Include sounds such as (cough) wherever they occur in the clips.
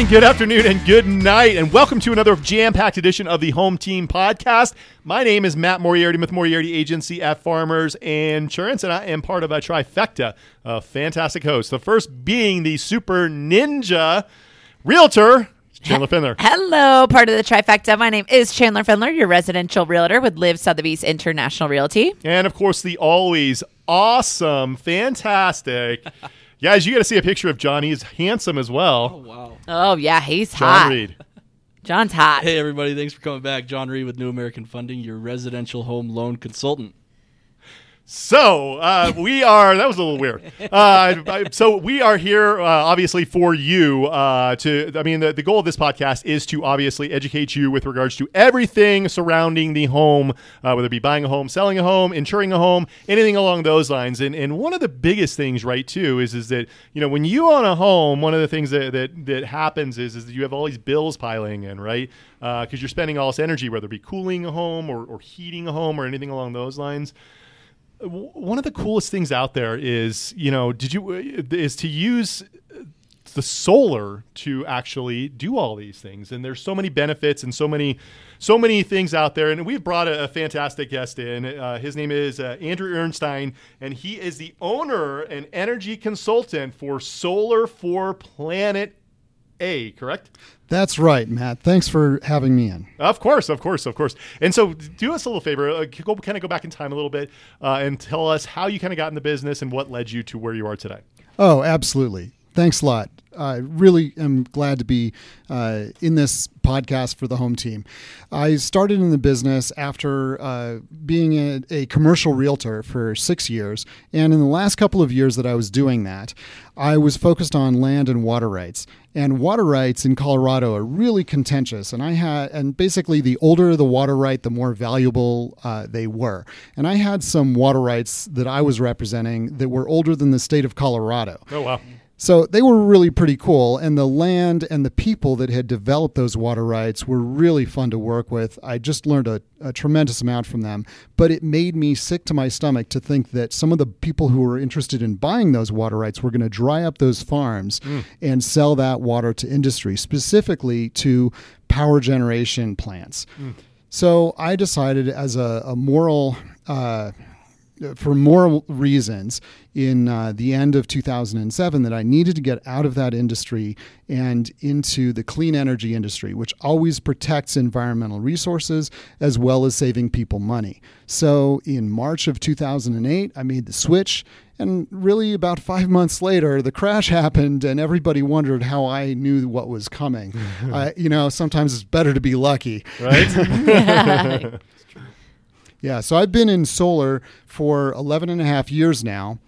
morning, good afternoon, and good night, and welcome to another jam-packed edition of the Home Team Podcast. My name is Matt Moriarty with Moriarty Agency at Farmers Insurance, and I am part of a trifecta of fantastic hosts. The first being the super ninja realtor, Chandler Findler. Hello, part of the trifecta. My name is Chandler Findler, your residential realtor with LIV Sotheby's International Realty. And of course, the always awesome, fantastic. (laughs) Guys, you got to see a picture of John. He's handsome as well. Oh, wow. Oh yeah, he's John hot. Reed. John's hot. Hey, everybody. Thanks for coming back. John Reed with New American Funding, your residential home loan consultant. So uh, we are. That was a little weird. Uh, so we are here, uh, obviously, for you. Uh, to, I mean, the, the goal of this podcast is to obviously educate you with regards to everything surrounding the home, uh, whether it be buying a home, selling a home, insuring a home, anything along those lines. And and one of the biggest things, right, too, is is that you know when you own a home, one of the things that that, that happens is is that you have all these bills piling in, right? Because you're spending all this energy, whether it be cooling a home or, or heating a home or anything along those lines one of the coolest things out there is you know did you is to use the solar to actually do all these things. And there's so many benefits and so many so many things out there. And we've brought a, a fantastic guest in. Uh, his name is uh, andrew Ehrnstein and he is the owner and energy consultant for solar for planet a correct That's right, Matt. Thanks for having me in. Of course, of course, of course. And so, do us a little favor. Uh, go kind of go back in time a little bit uh, and tell us how you kind of got in the business and what led you to where you are today. Oh, absolutely. Thanks a lot. I really am glad to be uh, in this podcast for the home team. I started in the business after uh, being a, a commercial realtor for six years. And in the last couple of years that I was doing that, I was focused on land and water rights. And water rights in Colorado are really contentious. And I had, and basically, the older the water right, the more valuable uh, they were. And I had some water rights that I was representing that were older than the state of Colorado. Oh wow! So they were really pretty cool. And the land and the people that had developed those water rights were really fun to work with. I just learned a, a tremendous amount from them. But it made me sick to my stomach to think that some of the people who were interested in buying those water rights were going to dry up those farms and sell that water to industry, specifically to power generation plants. So I decided as a, a moral. Uh, for moral reasons in uh, the end of 2007 that I needed to get out of that industry and into the clean energy industry, which always protects environmental resources as well as saving people money. So in March of 2008, I made the switch. And really, about five (laughs) months later, the crash happened, and everybody wondered how I knew what was coming. (laughs) uh, you know, sometimes it's better to be lucky. Right? (laughs) Yeah, so I've been in solar for 11 and a half years now.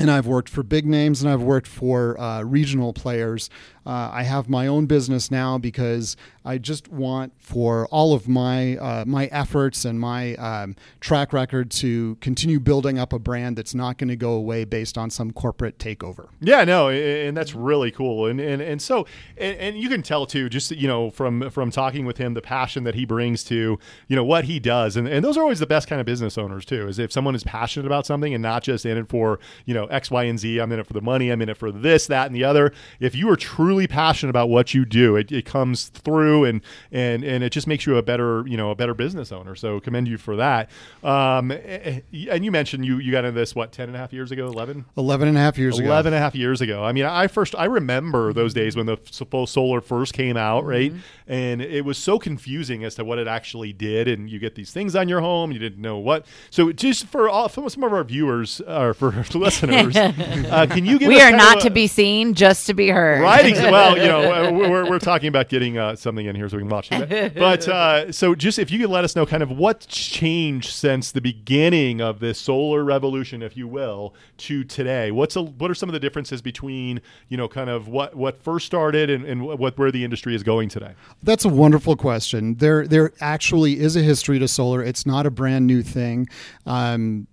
And I've worked for big names and I've worked for uh, regional players. Uh, I have my own business now because I just want for all of my uh, my efforts and my um, track record to continue building up a brand that's not going to go away based on some corporate takeover. yeah, no, and that's really cool. And and, and so and, and you can tell too, just you know, from from talking with him, the passion that he brings to you know what he does, and and those are always the best kind of business owners too. Is if someone is passionate about something and not just in it for you know X, Y, and Z. I'm in it for the money. I'm in it for this, that, and the other. If you are truly passionate about what you do, it, it comes through, and and and it just makes you a better you know a better business owner. So commend you for that. Um, eh, and you mentioned you you got into this what 10 and a half years ago, 11. 11 and a half years ago. 11 and a half years ago. I mean, I first, I remember those days when the full solar first came out, right? And it was so confusing as to what it actually did. And you get these things on your home, you didn't know what. So, just for all, for some of our viewers or for (laughs) listeners, (laughs) uh, can you give we us are not of to be seen, just to be heard. Right. Well, you know, (laughs) we're, we're talking about getting uh, something in here so we can watch it. (laughs) But uh, so, just if you could let us know kind of what's changed since the beginning of this solar revolution, if you will, to today. What's a, what are some of the differences between you know kind of what what first started and, and what where the industry is going today? That's a wonderful question. There, there actually is a history to solar. It's not a brand new thing. Um,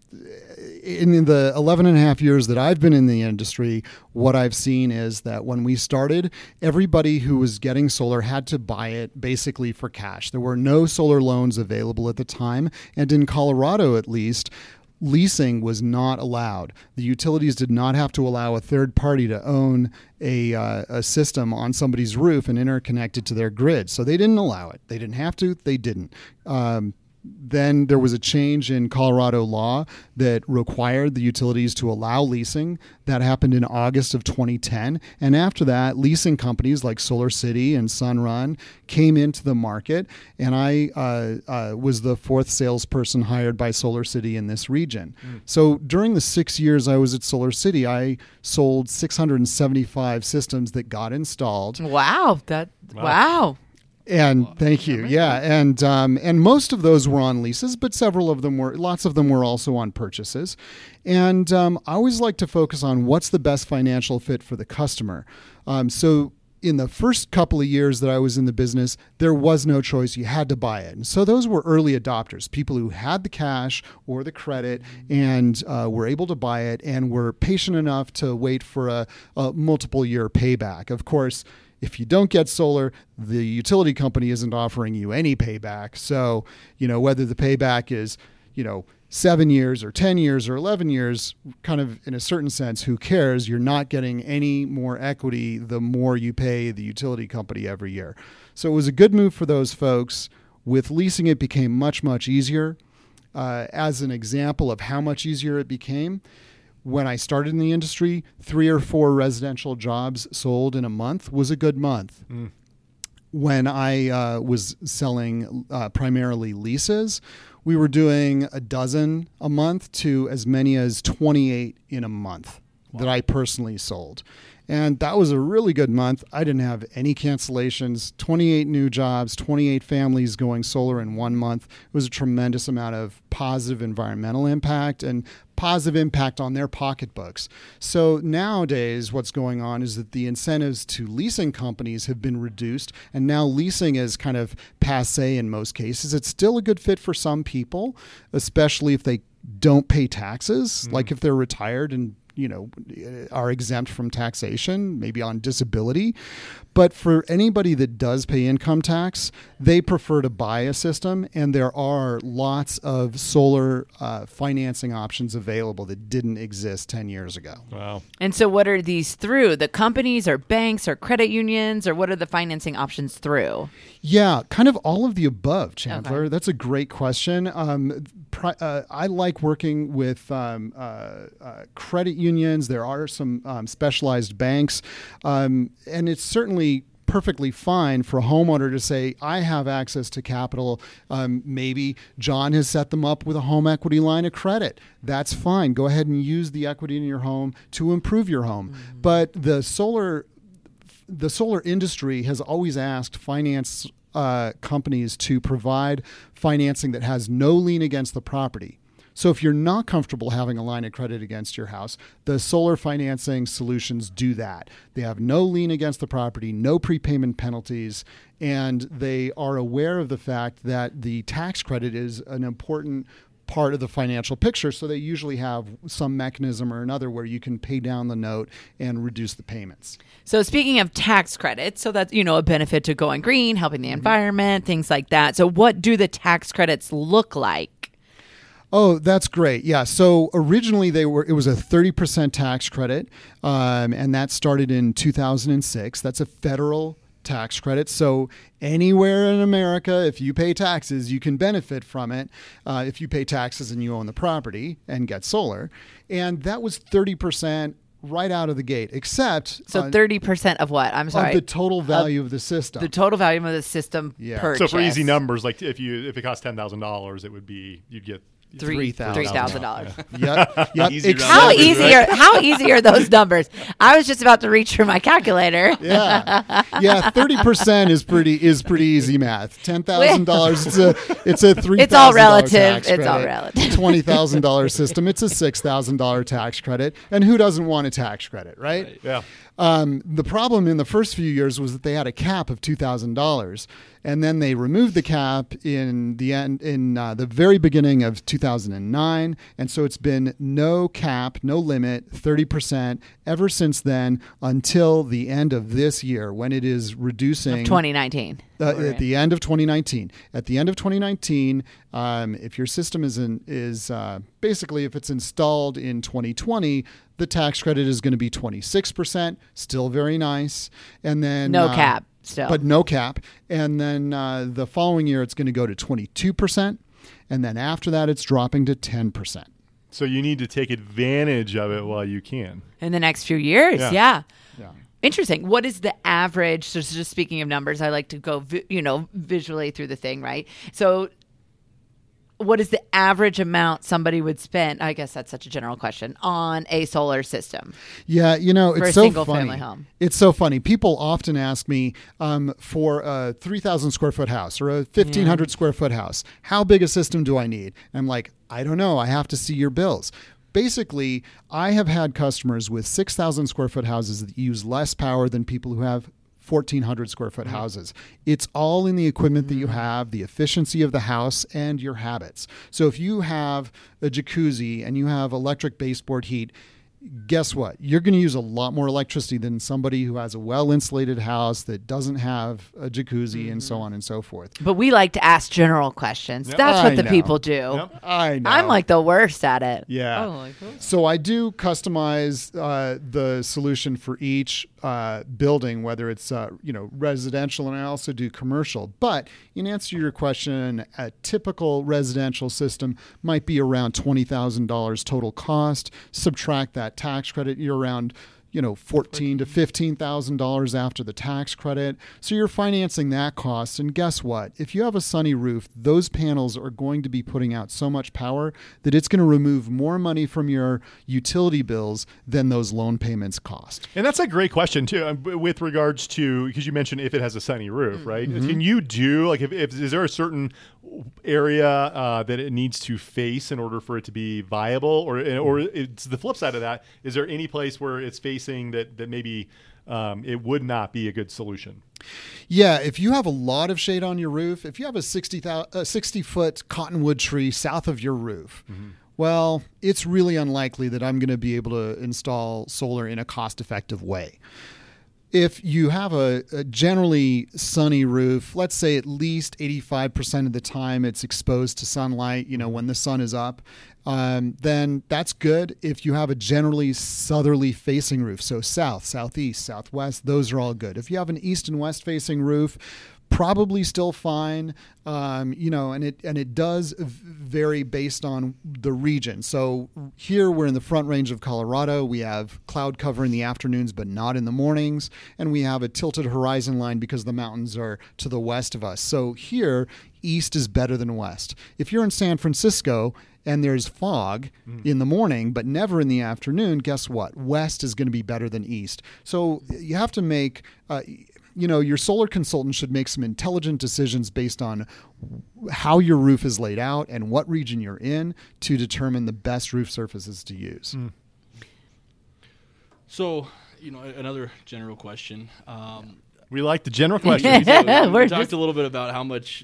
in the 11 and a half years that I've been in the industry, what I've seen is that when we started, everybody who was getting solar had to buy it basically for cash. There were no solar loans available at the time. And in Colorado, at least, leasing was not allowed. The utilities did not have to allow a third party to own a, uh, a system on somebody's roof and interconnect it to their grid. So they didn't allow it. They didn't have to, they didn't. Um, then there was a change in Colorado law that required the utilities to allow leasing. That happened in August of 2010. And after that, leasing companies like Solar City and Sunrun came into the market. And I uh, uh, was the fourth salesperson hired by Solar City in this region. Mm. So during the six years I was at Solar City, I sold 675 systems that got installed. Wow. That, wow. wow. And thank you. Yeah, and um, and most of those were on leases, but several of them were. Lots of them were also on purchases. And um, I always like to focus on what's the best financial fit for the customer. Um, so in the first couple of years that I was in the business, there was no choice. You had to buy it. And so those were early adopters, people who had the cash or the credit and uh, were able to buy it and were patient enough to wait for a, a multiple year payback. Of course, if you don't get solar, the utility company isn't offering you any payback. So, you know, whether the payback is, you know, seven years or 10 years or 11 years, kind of in a certain sense, who cares? You're not getting any more equity the more you pay the utility company every year. So it was a good move for those folks. With leasing, it became much, much easier. Uh, as an example of how much easier it became, when I started in the industry, three or four residential jobs sold in a month was a good month. Mm. When I uh, was selling uh, primarily leases, we were doing a dozen a month to as many as 28 in a month wow. that I personally sold. And that was a really good month. I didn't have any cancellations, 28 new jobs, 28 families going solar in one month. It was a tremendous amount of positive environmental impact and positive impact on their pocketbooks. So nowadays, what's going on is that the incentives to leasing companies have been reduced, and now leasing is kind of passe in most cases. It's still a good fit for some people, especially if they don't pay taxes, mm. like if they're retired and you know are exempt from taxation maybe on disability. But for anybody that does pay income tax they prefer to buy a system and there are lots of solar uh, financing options available that didn't exist 10 years ago. Wow. And so what are these through? The companies or banks or credit unions or what are the financing options through yeah kind of all of the above chandler okay. that's a great question um, uh, I like working with um, uh, uh, credit unions. There are some um, specialized banks, um, and it's certainly perfectly fine for a homeowner to say, I have access to capital. Um, maybe John has set them up with a home equity line of credit. That's fine. Go ahead and use the equity in your home to improve your home. Mm-hmm. But the solar the solar industry has always asked finance uh, companies to provide financing that has no lien against the property. So if you're not comfortable having a line of credit against your house, the solar financing solutions do that. They have no lien against the property, no prepayment penalties, and they are aware of the fact that the tax credit is an important part of the financial picture. So they usually have some mechanism or another where you can pay down the note and reduce the payments. So speaking of tax credits, so that's you know a benefit to going green, helping the mm-hmm. environment, things like that. So what do the tax credits look like? Oh, that's great. Yeah. So originally they were it was a 30% tax credit um, and that started in 2006. That's a federal tax credit. So anywhere in America, if you pay taxes, you can benefit from it. Uh, if you pay taxes and you own the property and get solar, and that was thirty percent right out of the gate. Except so thirty percent of what? I'm sorry, the total value of, of, the system. The total value of the system. Yeah. Purchase. So for easy numbers, like if you if it cost ten thousand dollars, it would be you'd get three thousand dollars. (laughs) Yep. yep. Easy how easy right? are how easy are those numbers? I was just about to reach for my calculator. (laughs) yeah, yeah. Thirty percent is pretty is pretty easy math. Ten thousand dollars. It's a it's a three. It's all relative. It's all relative. Twenty (laughs) thousand dollar system. It's a six thousand dollar tax credit. And who doesn't want a tax credit, right? right. Yeah. Um, the problem in the first few years was that they had a cap of two thousand dollars, and then they removed the cap in the end in uh, the very beginning of 2009, and so it's been no cap, no limit, thirty percent ever since then until the end of this year when it is reducing of 2019. Uh, at in. the end of 2019. At the end of 2019, um, if your system is in, is uh, basically if it's installed in 2020, the tax credit is going to be 26%, still very nice, and then No uh, cap still. but no cap. And then uh, the following year, it's going to go to 22%, and then after that, it's dropping to 10%. So you need to take advantage of it while you can. in the next few years. Yeah. Yeah. Yeah. Interesting. What is the average? So just speaking of numbers, I like to go, vi- you know, visually through the thing, right? So, what is the average amount somebody would spend? I guess that's such a general question on a solar system. Yeah, you know, it's For a so single funny. family home. It's so funny. People often ask me um, for a 3,000 square foot house or a 1,500 square foot house, how big a system do I need? And I'm like, I don't know. I have to see your bills. Basically, I have had customers with 6,000 square foot houses that use less power than people who have 1,400 square foot mm-hmm. houses. It's all in the equipment that you mm-hmm. have, the efficiency of the house, and your habits. So if you have a jacuzzi and you have electric baseboard heat, guess what? You're going to use a lot more electricity than somebody who has a well insulated house that doesn't have a jacuzzi and so on and so forth. But we like to ask general questions. Yep. That's what I the know. people do. Yep. I know. I'm like the worst at it. yeah. Oh, like, oh. So I do customize uh, the solution for each uh, building, whether it's uh, you know residential, and I also do commercial. But in answer to your question, a typical residential system might be around twenty thousand dollars total cost. Subtract that tax credit, you're around you know fourteen to fifteen thousand dollars after the tax credit. So you're financing that cost. And guess what? If you have a sunny roof, those panels are going to be putting out so much power that it's going to remove more money from your utility bills than those loan payments cost. And that's a great question too, um, with regards to because you mentioned if it has a sunny roof, right? Can you do like if, if is there a certain area uh, that it needs to face in order for it to be viable, or or it's the flip side of that? Is there any place where it's facing that that maybe um, it would not be a good solution? Yeah, if you have a lot of shade on your roof, if you have a 60, thou- a 60 foot cottonwood tree south of your roof, well, it's really unlikely that I'm going to be able to install solar in a cost effective way. If you have a, a generally sunny roof, let's say at least 85% of the time it's exposed to sunlight, you know, when the sun is up, um, then that's good. If you have a generally southerly facing roof, so south, southeast, southwest, those are all good. If you have an east and west facing roof, probably still fine. Um, you know, and it and it does vary based on the region. So here we're in the front range of Colorado. We have cloud cover in the afternoons, but not in the mornings, and we have a tilted horizon line because the mountains are to the west of us. So here, east is better than west. If you're in San Francisco and there's fog in the morning, but never in the afternoon, guess what? West is going to be better than east. So you have to make. Uh, you know, your solar consultant should make some intelligent decisions based on how your roof is laid out and what region you're in to determine the best roof surfaces to use. So, you know, another general question. Um, We like the general questions. (laughs) so we (laughs) talked just- a little bit about how much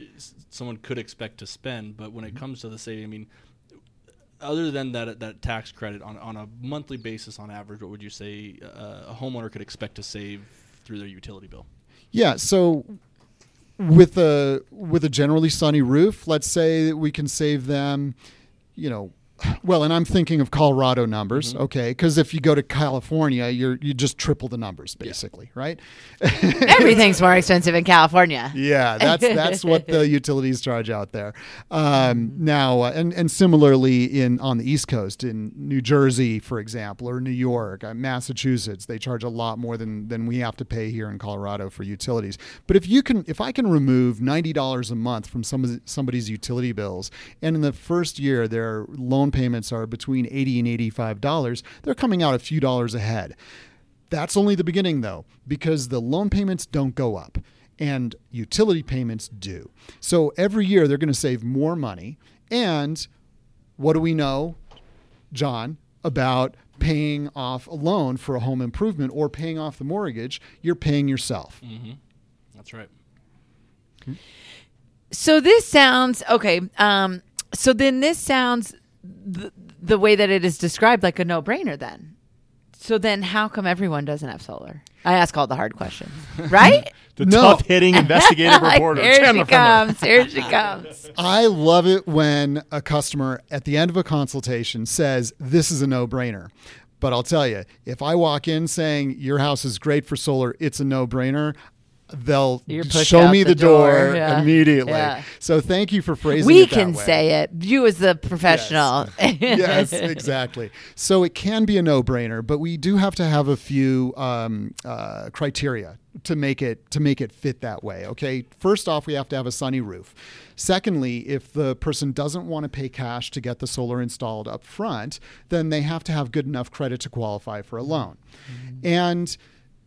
someone could expect to spend, but when it comes to the saving, I mean, other than that that tax credit on on a monthly basis, on average, what would you say uh, a homeowner could expect to save through their utility bill? Yeah, so with a with a generally sunny roof, let's say that we can save them, you know, well, and I'm thinking of Colorado numbers, okay? Because if you go to California, you're you just triple the numbers basically, right? (laughs) Everything's more expensive in California. Yeah, that's that's what the (laughs) utilities charge out there. Um, now, uh, and and similarly in on the East Coast, in New Jersey, for example, or New York, uh, Massachusetts, they charge a lot more than than we have to pay here in Colorado for utilities. But if you can, if I can remove ninety dollars a month from some somebody's utility bills, and in the first year their loan payments are between eighty and eighty five dollars, they're coming out a few dollars ahead. That's only the beginning, though, because the loan payments don't go up and utility payments do. So every year they're going to save more money. And what do we know, John, about paying off a loan for a home improvement or paying off the mortgage? You're paying yourself. Mm-hmm. That's right. So this sounds okay. Um, so then this sounds the, the way that it is described like a no brainer. Then So then, how come everyone doesn't have solar? I ask all the hard questions, (laughs) right? The No. tough hitting investigative (laughs) Like, reporter, here Chandler she Frimmer. comes. Here she comes. (laughs) I love it when a customer at the end of a consultation says, This is a no brainer. But I'll tell you, if I walk in saying your house is great for solar, it's a no brainer, they'll show me the the, door, door, yeah. immediately. Yeah. So thank you for phrasing We it that can way. say it. You, as the professional. (laughs) yes, (laughs) exactly. So it can be a no-brainer, but we do have to have a few um, uh, criteria to make it to make it fit that way. Okay, first off, we have to have a sunny roof. Secondly, if the person doesn't want to pay cash to get the solar installed up front, then they have to have good enough credit to qualify for a loan, and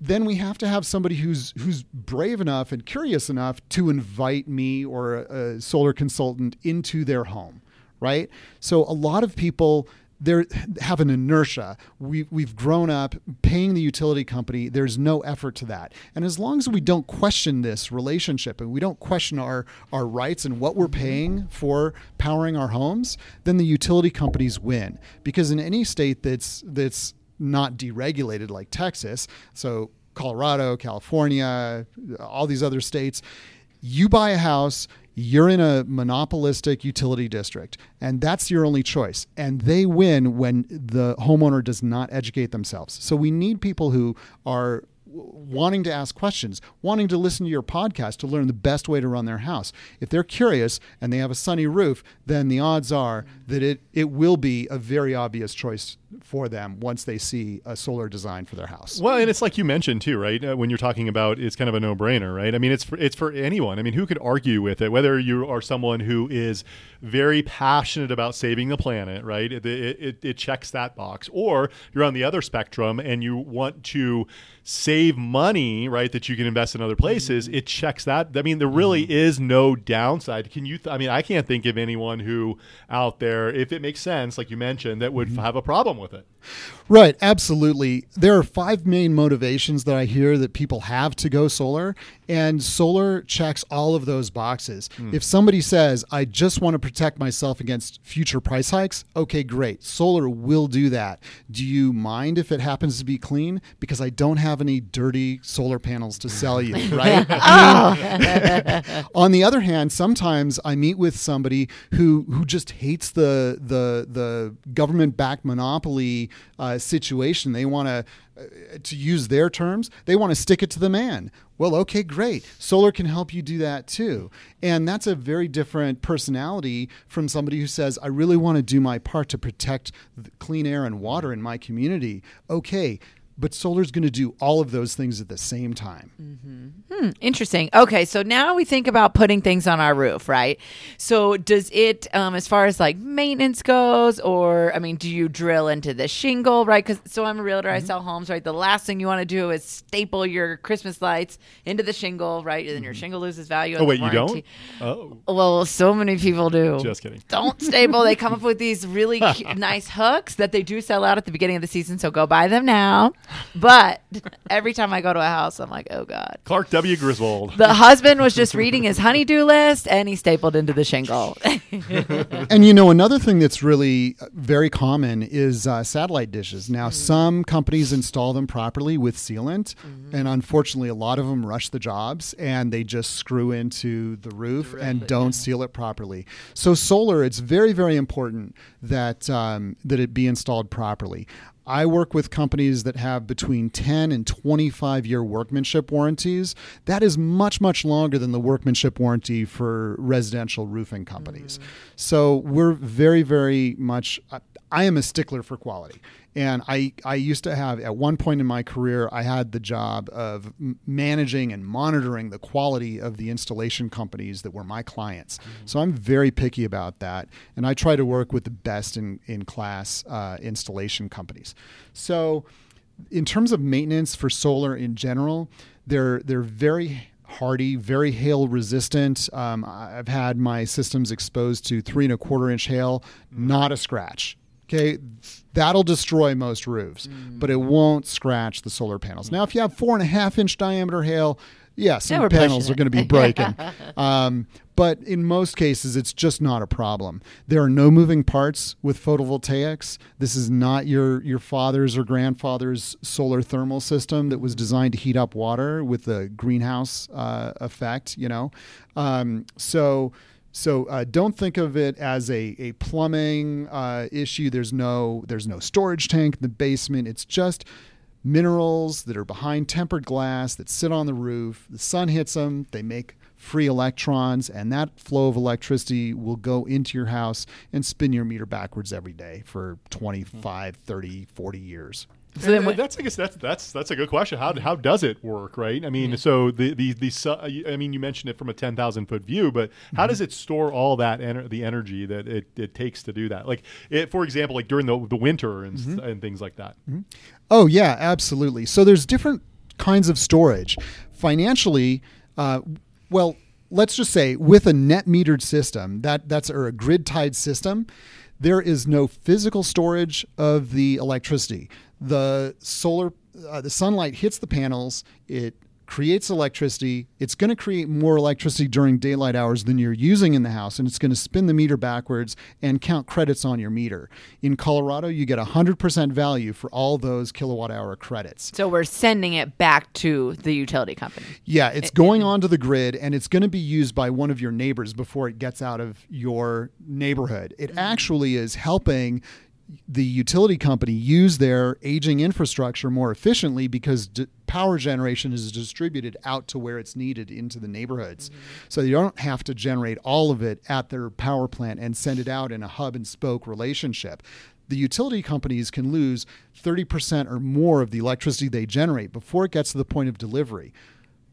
then we have to have somebody who's who's brave enough and curious enough to invite me or a, a solar consultant into their home, right? So a lot of people there have an inertia. We we've grown up paying the utility company. There's no effort to that. And as long as we don't question this relationship and we don't question our our rights and what we're paying for powering our homes, then the utility companies win. Because in any state that's that's not deregulated like Texas, so Colorado, California, all these other states, you buy a house, you're in a monopolistic utility district, and that's your only choice. And they win when the homeowner does not educate themselves. So we need people who are wanting to ask questions, wanting to listen to your podcast to learn the best way to run their house. If they're curious and they have a sunny roof, then the odds are that it, it will be a very obvious choice for them once they see a solar design for their house. Well, and it's like you mentioned too, right? Uh, when you're talking about it's kind of a no-brainer, right? I mean, it's for, it's for anyone. I mean, who could argue with it? Whether you are someone who is very passionate about saving the planet, right? It, it, it, it checks that box, or you're on the other spectrum and you want to save money, right? That you can invest in other places. Mm-hmm. It checks that. I mean, there really mm-hmm. is no downside. Can you? Th- I mean, I can't think of anyone who out there, if it makes sense, like you mentioned, that would mm-hmm. have a problem with it. Right, absolutely. There are five main motivations that I hear that people have to go solar, and solar checks all of those boxes. Hmm. If somebody says, I just want to protect myself against future price hikes, okay, great. Solar will do that. Do you mind if it happens to be clean? Because I don't have any dirty solar panels to sell you, (laughs) right? (laughs) Oh. (laughs) On the other hand, sometimes I meet with somebody who who just hates the the the government backed monopoly uh, situation. They want to, uh, to use their terms, they want to stick it to the man. Well, okay, great. Solar can help you do that too, and that's a very different personality from somebody who says, "I really want to do my part to protect clean air and water in my community." Okay. But solar's going to do all of those things at the same time. Mm-hmm. Hmm, interesting. Okay, so now we think about putting things on our roof, right? So does it, um, as far as like maintenance goes, or I mean, do you drill into the shingle, right? Because so I'm a realtor, I mm-hmm. sell homes, right? The last thing you want to do is staple your Christmas lights into the shingle, right? And then your mm-hmm. shingle loses value. Oh and the wait, you don't? Oh, Well, so many people do. just kidding. Don't staple. They come up (laughs) with these really cu- nice hooks that they do sell out at the beginning of the season. So go buy them now. But every time I go to a house, I'm like, oh god. Clark W. Griswold. The husband was just reading his honeydew list and he stapled into the shingle. (laughs) and you know another thing that's really uh, very common is uh, satellite dishes now some companies install them properly with sealant and unfortunately a lot of them rush the jobs and they just screw into the roof and don't seal it properly so solar it's very very important that um, that it be installed properly I work with companies that have between 10 and 25 year workmanship warranties. That is much, much longer than the workmanship warranty for residential roofing companies. Mm. So we're very, very much, uh, I- am a stickler for quality. And I, I used to have, at one point in my career, I had the job of managing and monitoring the quality of the installation companies that were my clients. So I'm very picky about that. And I try to work with the best in, in class uh, installation companies. So, in terms of maintenance for solar in general, they're, they're very hardy, very hail resistant. Um, I've had my systems exposed to three and a quarter inch hail, not a scratch. Okay, that'll destroy most roofs, but it won't scratch the solar panels. Now, if you have four and a half inch diameter hail, yeah, some panels are going to be (laughs) breaking. um, but in most cases, it's just not a problem. There are no moving parts with photovoltaics. This is not your your father's or grandfather's solar thermal system that was designed to heat up water with the greenhouse uh, effect. You know, um, so. So uh, don't think of it as a, a plumbing uh, issue. There's no there's no storage tank in the basement. It's just minerals that are behind tempered glass that sit on the roof. The sun hits them, they make free electrons, and that flow of electricity will go into your house and spin your meter backwards every day for 25, 30, 40 years. So then And what- that's I guess that's that's that's a good question. How how does it work, right? I mean, so the the the su- uh, I mean, you mentioned it from a ten thousand foot view, but how mm-hmm. does it store all that ener- the energy that it, it takes to do that? Like, it, for example, like during the the winter and s mm-hmm. and things like that. Mm-hmm. Oh yeah, absolutely. So there's different kinds of storage. Financially, uh, well, let's just say with a net metered system, that that's or a grid tied system, there is no physical storage of the electricity. The solar, uh, the sunlight hits the panels. It creates electricity. It's going to create more electricity during daylight hours than you're using in the house, and it's going to spin the meter backwards and count credits on your meter. In Colorado, you get 100% value for all those kilowatt hour credits. So we're sending it back to the utility company. Yeah, it's eh, eh, going eh. onto the grid and it's going to be used by one of your neighbors before it gets out of your neighborhood. It mm-hmm. actually is helping the utility company use their aging infrastructure more efficiently because d- power generation is distributed out to where it's needed into the neighborhoods. Mm-hmm. So you don't have to generate all of it at their power plant and send it out in a hub and spoke relationship. The utility companies can lose 30% or more of the electricity they generate before it gets to the point of delivery.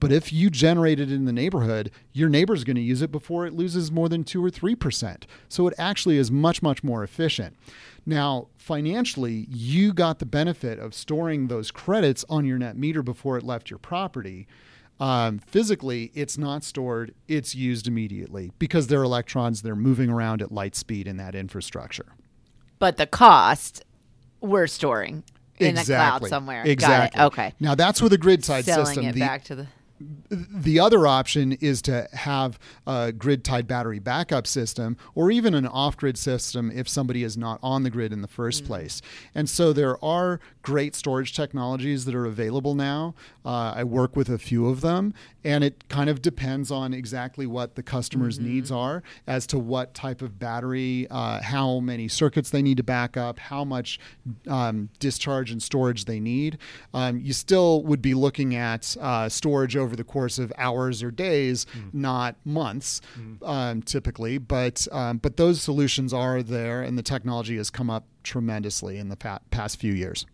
But if you generate it in the neighborhood, your neighbor's going to use it before it loses more than 2 or 3%. So it actually is much, much more efficient. Now, financially, you got the benefit of storing those credits on your net meter before it left your property. Um, physically, it's not stored, it's used immediately because they're electrons, they're moving around at light speed in that infrastructure. But the cost we're storing in a cloud somewhere. Exactly. Okay. Now that's with a grid side Selling system. it The- back to the. The other option is to have a grid tied battery backup system or even an off grid system if somebody is not on the grid in the first place. And so there are great storage technologies that are available now. Uh, I work with a few of them, and it kind of depends on exactly what the customer's needs are as to what type of battery, uh, how many circuits they need to back up, how much um, discharge and storage they need. Um, you still would be looking at uh, storage over the course of hours or days, not months, um, typically. But um, but those solutions are there, and the technology has come up tremendously in the pa- past few years.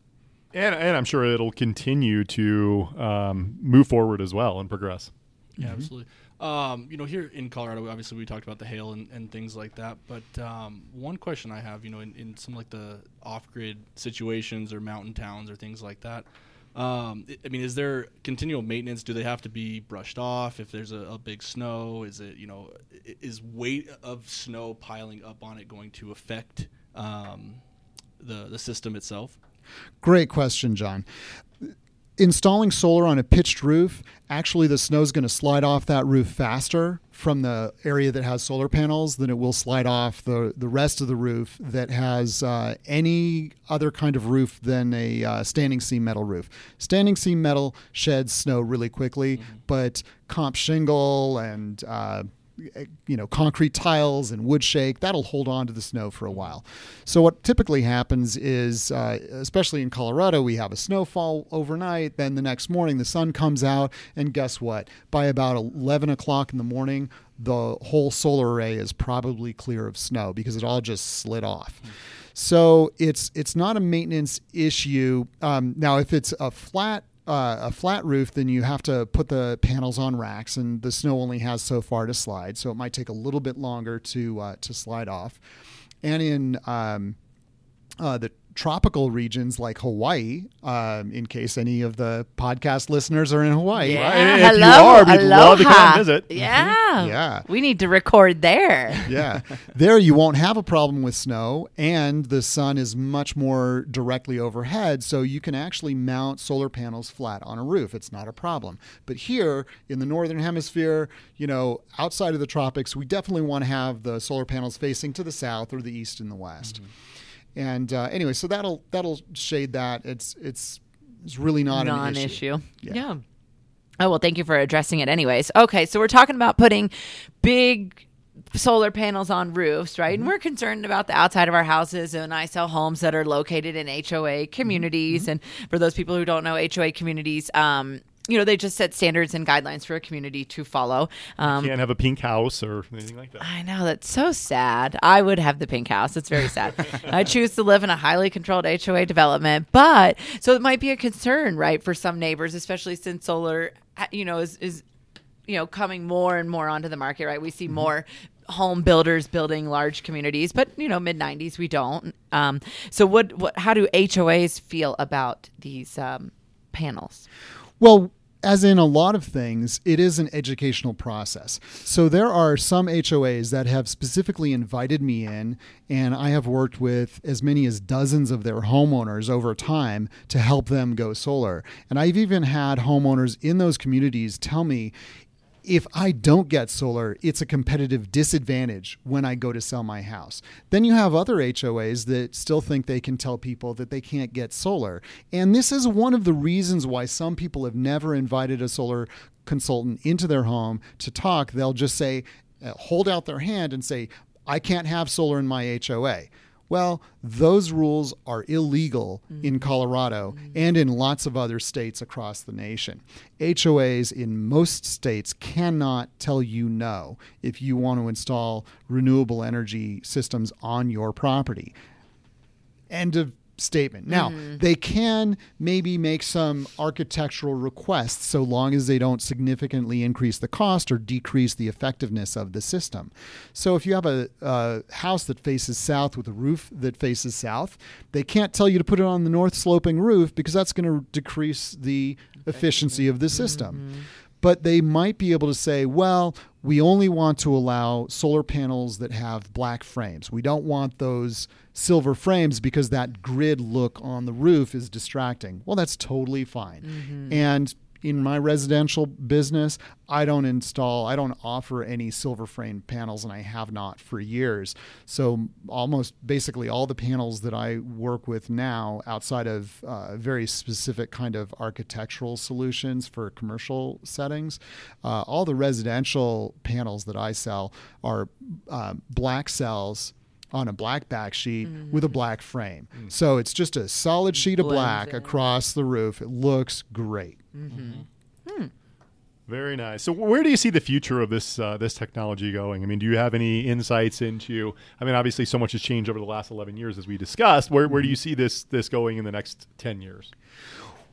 And and I'm sure it'll continue to um, move forward as well and progress. Yeah, absolutely. Um, you know, here in Colorado, obviously we talked about the hail and, and things like that. But um, one question I have, you know, in, in some like the off-grid situations or mountain towns or things like that, um, I- mean, is there continual maintenance? Do they have to be brushed off if there's a, a big snow? Is it, you know, is weight of snow piling up on it going to affect um, the the system itself? Great question, John. Installing solar on a pitched roof, actually, the snow is going to slide off that roof faster from the area that has solar panels than it will slide off the, the rest of the roof that has uh, any other kind of roof than a uh, standing seam metal roof. Standing seam metal sheds snow really quickly, but comp shingle and uh, you know concrete tiles and wood shake that'll hold on to the snow for a while. So what typically happens is uh, especially in colorado we have a snowfall overnight then the next morning the sun comes out and guess what? By about 11 o'clock in the morning the whole solar array is probably clear of snow because it all just slid off. So it's it's not a maintenance issue. Um, now if it's a flat uh, a flat roof, then you have to put the panels on racks, and the snow only has so far to slide, so it might take a little bit longer to uh, to slide off. And in um, uh, the tropical regions like Hawaii, um, in case any of the podcast listeners are in Hawaii. Yeah, If you hello, are, we'd love to come aloha. visit. Yeah, Yeah. We need to record there. (laughs) yeah. There you won't have a problem with snow, and the sun is much more directly overhead, so you can actually mount solar panels flat on a roof. It's not a problem. But here in the northern hemisphere, you know, outside of the tropics, we definitely want to have the solar panels facing to the south or the east and the west. And uh, anyway, so that'll that'll shade that. It's it's it's really not an issue. non-issue. Yeah. Yeah. Oh well, thank you for addressing it. Anyways, okay, so we're talking about putting big solar panels on roofs, right? Mm-hmm. And we're concerned about the outside of our houses, and I sell homes that are located in HOA communities. Mm-hmm. And for those people who don't know HOA communities, um, you know, they just set standards and guidelines for a community to follow. Um, Can't have a pink house or anything like that. I know that's so sad. I would have the pink house. It's very sad. (laughs) I choose to live in a highly controlled HOA development, but so it might be a concern, right, for some neighbors, especially since solar, you know, is is you know coming more and more onto the market, right? We see more home builders building large communities, but you know, mid '90s we don't. Um, so what what how do HOAs feel about these um, panels? Well, as in a lot of things, it is an educational process. So there are some HOAs that have specifically invited me in, and I have worked with as many as dozens of their homeowners over time to help them go solar. And I've even had homeowners in those communities tell me, if I don't get solar, it's a competitive disadvantage when I go to sell my house. Then you have other HOAs that still think they can tell people that they can't get solar. And this is one of the reasons why some people have never invited a solar consultant into their home to talk. They'll just say, uh, hold out their hand and say, I can't have solar in my HOA. Well, those rules are illegal in mm-hmm. Colorado mm-hmm. and in lots of other states across the nation. HOAs in most states cannot tell you no if you want to install renewable energy systems on your property. End of statement. Now, mm. they can maybe make some architectural requests so long as they don't significantly increase the cost or decrease the effectiveness of the system. So, if you have a, a house that faces south with a roof that faces south, they can't tell you to put it on the north sloping roof because that's going to decrease the efficiency of the mm-hmm. system but they might be able to say, well, we only want to allow solar panels that have black frames. We don't want those silver frames because that grid look on the roof is distracting. Well, that's totally fine. Mm-hmm. And in my residential business, I don't install, I don't offer any silver frame panels, and I have not for years. So, almost basically all the panels that I work with now, outside of uh, very specific kind of architectural solutions for commercial settings, uh, all the residential panels that I sell are uh, black cells on a black back sheet with a black frame. So it's just a solid sheet of Blends black in. across the roof. It looks great. Very nice. So, where do you see the future of this uh, this technology going? I mean, do you have any insights into? I mean, obviously, so much has changed over the last eleven years, as we discussed. Where where do you see this this going in the next ten years?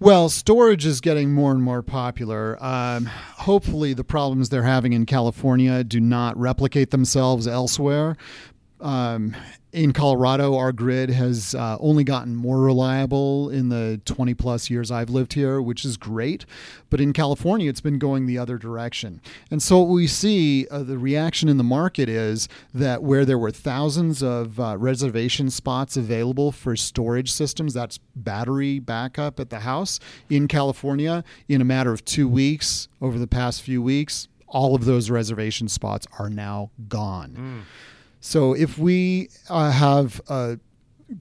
Well, storage is getting more and more popular. Um, hopefully, the problems they're having in California do not replicate themselves elsewhere. Um, in Colorado, our grid has uh, only gotten more reliable in the 20 plus years I've lived here, which is great. But in California, it's been going the other direction. And so, what we see uh, the reaction in the market is that where there were thousands of uh, reservation spots available for storage systems, that's battery backup at the house in California, in a matter of two weeks, over the past few weeks, all of those reservation spots are now gone. So if we uh, have a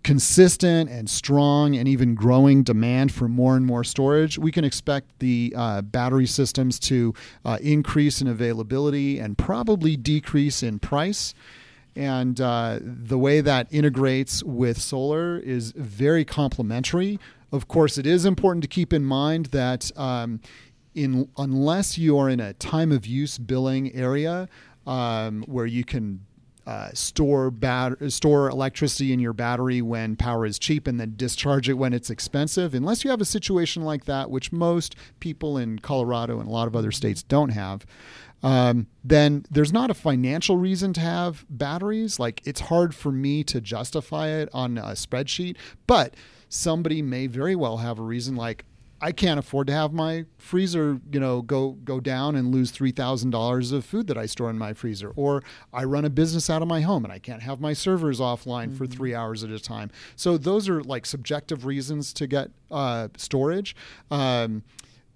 consistent and strong and even growing demand for more and more storage, we can expect the uh, battery systems to uh, increase in availability and probably decrease in price. And uh, the way that integrates with solar is very complementary. Of course, it is important to keep in mind that um, in unless you are in a time of use billing area um, where you can uh, store bat- store electricity in your battery when power is cheap and then discharge it when it's expensive. Unless you have a situation like that, which most people in Colorado and a lot of other states don't have, um, then there's not a financial reason to have batteries. Like it's hard for me to justify it on a spreadsheet, but somebody may very well have a reason like I can't afford to have my freezer, you know, go go down and lose three thousand dollars of food that I store in my freezer, or I run a business out of my home and I can't have my servers offline mm-hmm. for three hours at a time. So those are like subjective reasons to get uh, storage, um,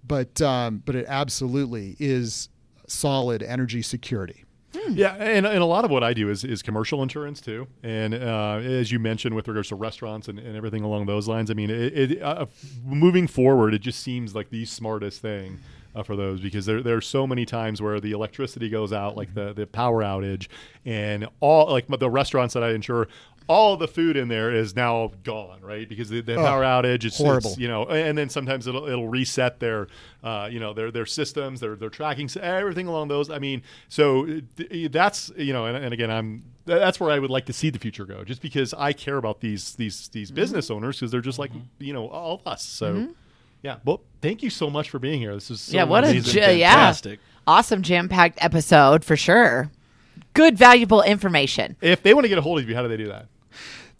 but um, but it absolutely is solid energy security. Hmm. Yeah, and, and a lot of what I do is, is commercial insurance too. And uh, as you mentioned, with regards to restaurants and, and everything along those lines, I mean, it, it uh, moving forward, it just seems like the smartest thing. Uh, for those because there, there are so many times where the electricity goes out, like the, the power outage, and all like the restaurants that I insure, all the food in there is now gone, right? Because the, the oh, power outage, it's horrible. It's, you know, and then sometimes it'll it'll reset their, uh, you know, their their systems, their their tracking, everything along those. I mean, so that's you know, and, and again, I'm that's where I would like to see the future go, just because I care about these these these mm-hmm. business owners because they're just like mm-hmm. you know all of us. So. Mm-hmm. Yeah, well, thank you so much for being here. This is so yeah, what amazing. a yeah, awesome jam packed episode for sure. Good, valuable information. If they want to get a hold of you, how do they do that?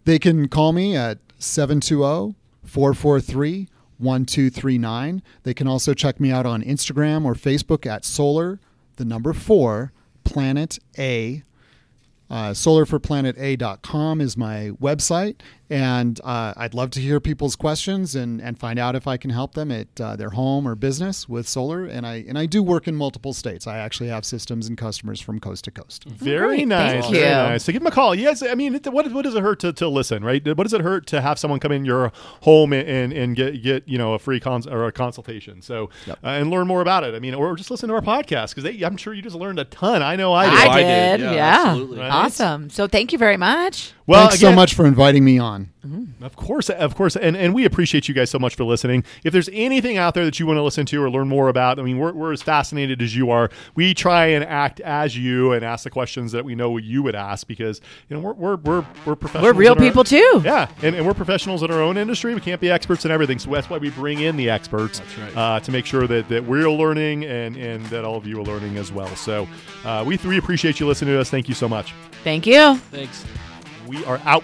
They can call me at 720 443 1239. They can also check me out on Instagram or Facebook at solar, the number four, planet A uh, solarforplanet.a.com is my website, and uh, I'd love to hear people's questions and, and find out if I can help them at uh, their home or business with solar. And I and I do work in multiple states. I actually have systems and customers from coast to coast. Very nice. Thank you. Nice. So give them a call. Yes, I mean, what, what does it hurt to, to listen, right? What does it hurt to have someone come in your home and, and, and get get you know a free cons or a consultation? So yep. Uh, and learn more about it. I mean, or just listen to our podcast because I'm sure you just learned a ton. I know I did. I did. I did. Yeah, yeah. absolutely. Right? Awesome. So thank you very much. Well, Thanks again, so much for inviting me on. Mm-hmm. Of course, of course, and, and we appreciate you guys so much for listening. If there's anything out there that you want to listen to or learn more about, I mean, we're, we're as fascinated as you are. We try and act as you and ask the questions that we know you would ask because you know we're we're we're, we're professionals. We're real people too. Yeah, and, and we're professionals in our own industry. We can't be experts in everything, so that's why we bring in the experts right. uh, to make sure that, that we're learning and and that all of you are learning as well. So uh, we we appreciate you listening to us. Thank you so much. Thank you. Thanks. We are out.